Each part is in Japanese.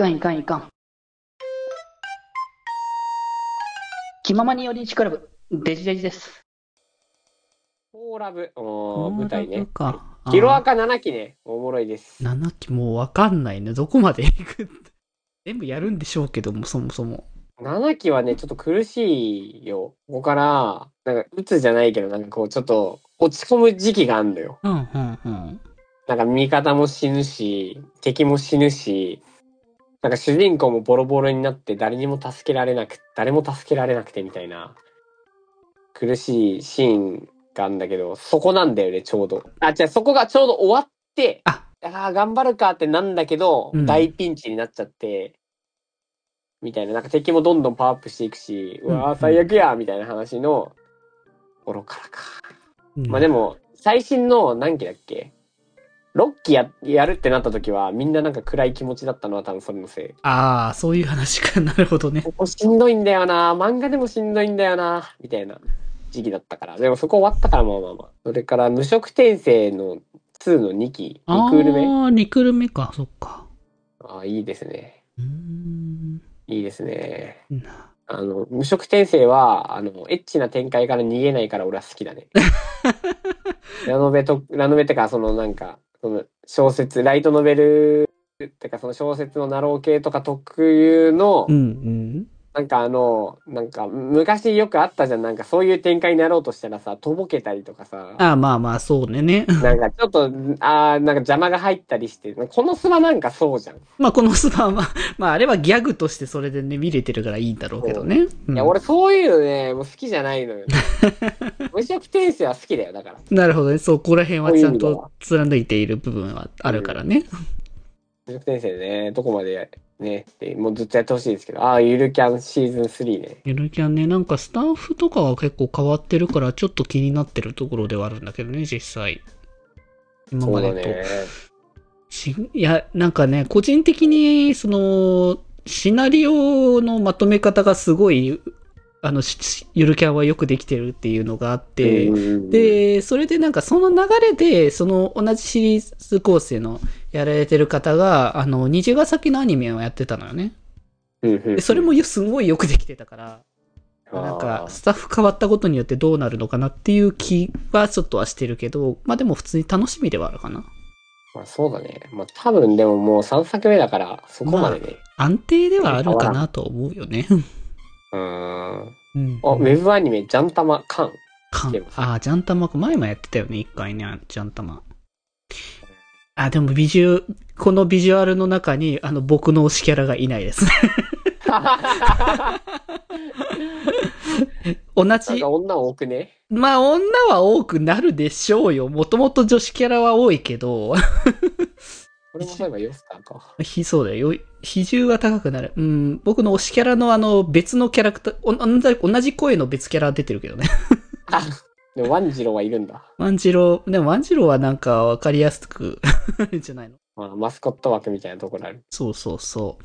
かんいかんいかん。気ままに寄り道クラブ、デジデジです。フォーラブ、おー舞台ね。か。ヒロアカ7期ね、おもろいです。7期もうわかんないね。どこまで行く全部やるんでしょうけども、そもそも。7期はね、ちょっと苦しいよ。ここから、なんか、鬱じゃないけど、なんかこう、ちょっと、落ち込む時期があんのよ。うん、うん、うん。なんか、味方も死ぬし、敵も死ぬし、なんか主人公もボロボロになって、誰にも助けられなく、誰も助けられなくてみたいな、苦しいシーンがあるんだけど、そこなんだよね、ちょうど。あ、じゃあそこがちょうど終わって、あああ、頑張るかってなんだけど、うん大ピンチになっちゃって、みたいな、なんか敵もどんどんパワーアップしていくし、うわうんー最悪やみたいな話の、頃からか。まあでも。も、最新の何期だっけ ?6 期ややるってなった時は、みんななんか暗い気持ちだったのは多分それのせい。ああ、そういう話か。なるほどね。ここしんどいんだよな漫画でもしんどいんだよなみたいな時期だったから。でもそこ終わったからまあまあまあ。それから無職転生の2の2期、2クール目ああ、2クール目か。そっか。ああ、いいですね。うーん。いいですね。なあの、無職転生は、あの、エッチな展開から逃げないから俺は好きだね。ラノベと、ラノベってか、そのなんか、その小説、ライトノベルってか、その小説のナロー系とか特有の、なんかあの、なんか昔よくあったじゃん、なんかそういう展開になろうとしたらさ、とぼけたりとかさ、ああ、まあまあ、そうねね。なんかちょっと、あーなんか邪魔が入ったりして、このスマなんかそうじゃん。いまあ、このスパは、まあ、まあ、あれはギャグとしてそれでね、見れてるからいいんだろうけどね。うんや、俺そういうのね、もう好きじゃないのよ。無職転生は好きだよ、だから。なるほどね。そこら辺はちゃんと貫いている部分はあるからね。無職転生ね、どこまでね、でもうずっとやってほしいですけど、ああ、ゆるキャンシーズン3ね。ゆるキャンね、なんかスタッフとかは結構変わってるから、ちょっと気になってるところではあるんだけどね、実際。今までと。だね。しいや、なんかね、個人的に、その、シナリオのまとめ方がすごい、あの、しゆるキャンはよくできてるっていうのがあって、うん、で、それでなんかその流れで、その同じシリーズ構成のやられてる方が、あの、虹ヶ崎のアニメをやってたのよね。それもよすごいよくできてたから、なんか、スタッフ変わったことによってどうなるのかなっていう気はちょっとはしてるけど、まあでも普通に楽しみではあるかな。まあ、そうだね。まあ多分でももう3作目だから、そこまでね。安定ではあるかなと思うよね。うーん。うん。あ、ウェブアニメ、ジャンタマカン。かんでもああ、ジャンタマ、前もやってたよね、一回ね、ジャンタマ。あ、でもビジュ、このビジュアルの中に、あの、僕の推しキャラがいないです。同なんじか、女多くね？まあ、女は多くなるでしょうよ。もともと女子キャラは多いけど、これもそういえばヨスターか。ひ、そうだよ。比重は高くなる。うん、僕の推しキャラのあの、別のキャラクター、お同じ同じ声の別キャラ出てるけどね。あ、でもワンジローはいるんだ。ワンジロー、でもワンジローはなんかわかりやすく、じゃないの？まあ、マスコット枠みたいなところある。そうそうそ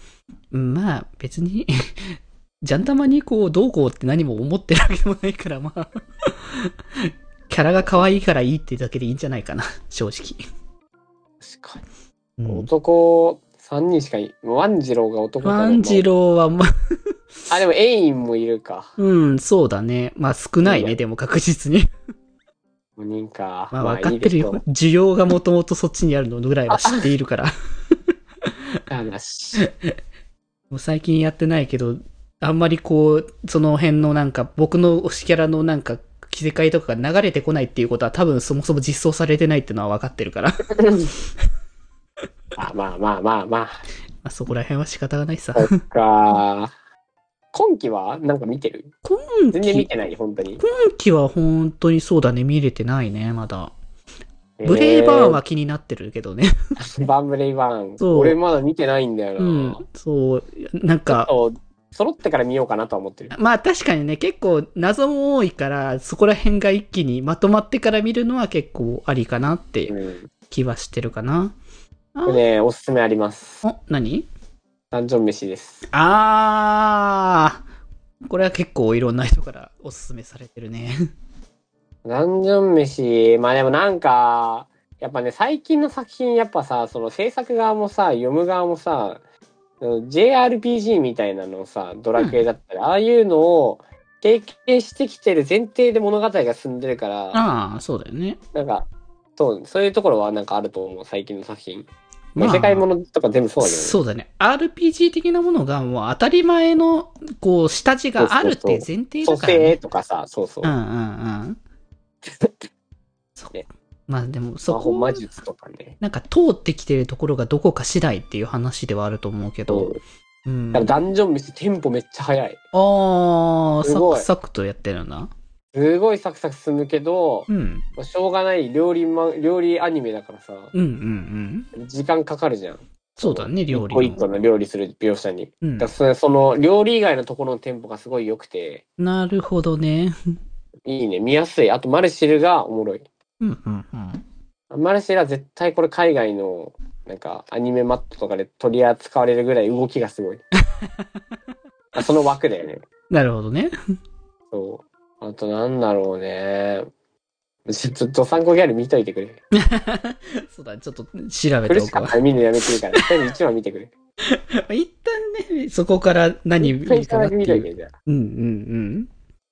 う。うんまあ、別に、ジャンタマにこう、どうこうって何も思ってるわけでもないから、まあ、キャラが可愛いからいいってだけでいいんじゃないかな、正直。確かに。うん、男3人しかい、ワンジローが男かワンジローは、まあ、あ、でもエインもいるか。うん、そうだね。まあ少ないね、でも確実に。5人か。まあ分かってるいいよ。需要がもともとそっちにあるのぐらいは知っているから。話。もう最近やってないけど、あんまりこう、その辺のなんか、僕の推しキャラのなんか、着せ替えとかが流れてこないっていうことは多分そもそも実装されてないっていうのは分かってるから。ま あまあまあまあまあ。あそこら辺は仕方がないさ。そっか。今期はなんか見てる？今全然見期、てない、本当に。今期は本当にそうだね、見れてないね、まだ。ブレイバーンは気になってるけどね。え ーバンブレイバーン。そう俺まだ見てないんだよな。うん、そう、なんか、ちょっと揃ってから見ようかなとは思ってる。まあ確かにね、結構謎も多いから、そこら辺が一気にまとまってから見るのは結構ありかなってうん。気はしてるかな。これね、おすすめあります。お、何？ダンジョン飯です。あー、これは結構いろんな人からおすすめされてるね。ダンジョン飯、まあでもなんか、やっぱね、最近の作品、やっぱさ、その制作側もさ、読む側もさ、JRPG みたいなのさ、ドラクエだったら、ああいうのを経験してきてる前提で物語が進んでるから、ああ、そうだよね。なんか、そう、そういうところはなんかあると思う、最近の作品。まあ、まあ世界ものとか全部そうだけどね。そうだね。RPG 的なものがもう当たり前の、こう、下地があるって前提だから、ね。生とかさ、そうそう。うんうんうん。そねまあでも、そ魔法こ魔術とかね。なんか通ってきてるところがどこか次第っていう話ではあると思うけどう。ん。ダンジョン飯テンポめっちゃ速い。ああ、サクサクとやってるな。すごいサクサク進むけど、うん。まあしょうがない料理ま、料理アニメだからさ、うんうんうん。時間かかるじゃん。そうだね、料理一個一個の料理する描写に。うんだそれその料理以外のところのテンポがすごい良くて、なるほどね。いいね、見やすい。あとマルシルがおもろい。うんうんうん。マルシルは絶対これ海外のなんかアニメマットとかで取り扱われるぐらい動きがすごい。あその枠だよね。なるほどね。そう。あとなんだろうね。ちょっとドサンコギャル見といてくれ。そうだ、ちょっと調べておくわ。かったら見るのやめていいから。とりあえず一話見てくれ。一旦ね、そこから何見るかなっていう。見といてじゃあうんうん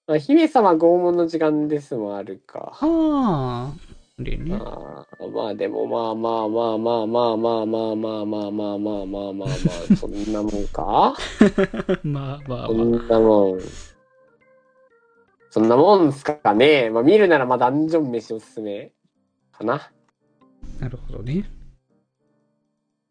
うん。あ。姫様拷問の時間ですもあるか。はあ。あれね。あまあでもまあまあまあまあまあまあまあまあまあまあまあまあまあまあそんなもんかまあまあまあそ。んなもん。そんなもんすかね。まあ見るならまあダンジョン飯おすすめかな。なるほどね。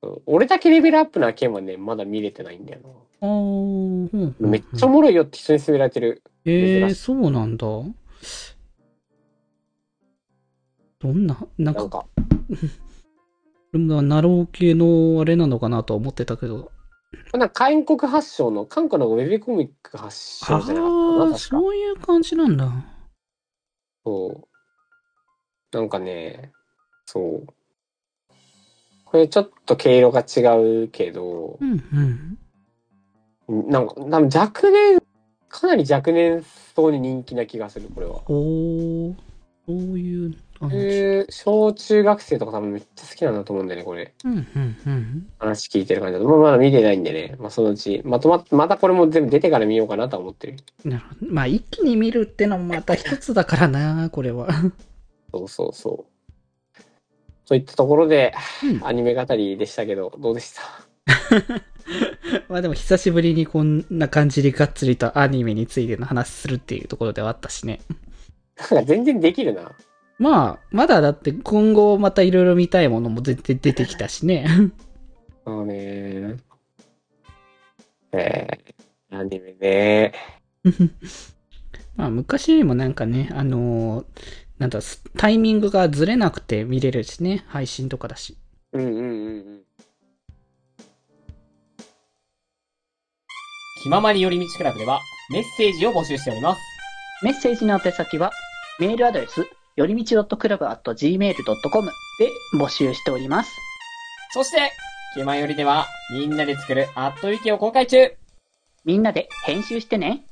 うん俺だけレベルアップな件はね、まだ見れてないんだよあーうんうんな。めっちゃおもろいよって人に勧められてる。えー、珍しいそうなんだ。どんな、なんか、なんか、ナロー系のあれなのかなとは思ってたけど。なんか韓国発祥の、韓国のウェブコミック発祥じゃなかったかな、ああ、確か。そういう感じなんだ。そう。なんかね、そう。これちょっと毛色が違うけどう、んうん。なんか、多分若年、かなり若年層に人気な気がする、これは。おー、そういう小中学生とか多分めっちゃ好きなんだと思うんだよね、これ。うんうんうん。話聞いてる感じだと。まあ、まだ見てないんでね。まあ、そのうち、まとまっ、またこれも全部出てから見ようかなとは思ってる。なるほど。まあ、一気に見るってのもまた一つだからな、これは。そうそうそう。そういったところで、うんアニメ語りでしたけど、どうでした？まあでも久しぶりにこんな感じでがっつりとアニメについての話するっていうところではあったしね。なんか全然できるな。まあ、まだだって今後またいろいろ見たいものも全然出てきたしね。あのねえー、アニメね。まあ昔よりもなんかね、あのーなんだ、すタイミングがずれなくて見れるしね、配信とかだし。うんうんうんうん。気ままに寄り道クラブではメッセージを募集しております。メッセージの宛先は、メールアドレス、よりみち .club.gmail.com で募集しております。そして、気まよりではみんなで作るアットウィキを公開中みんなで編集してね。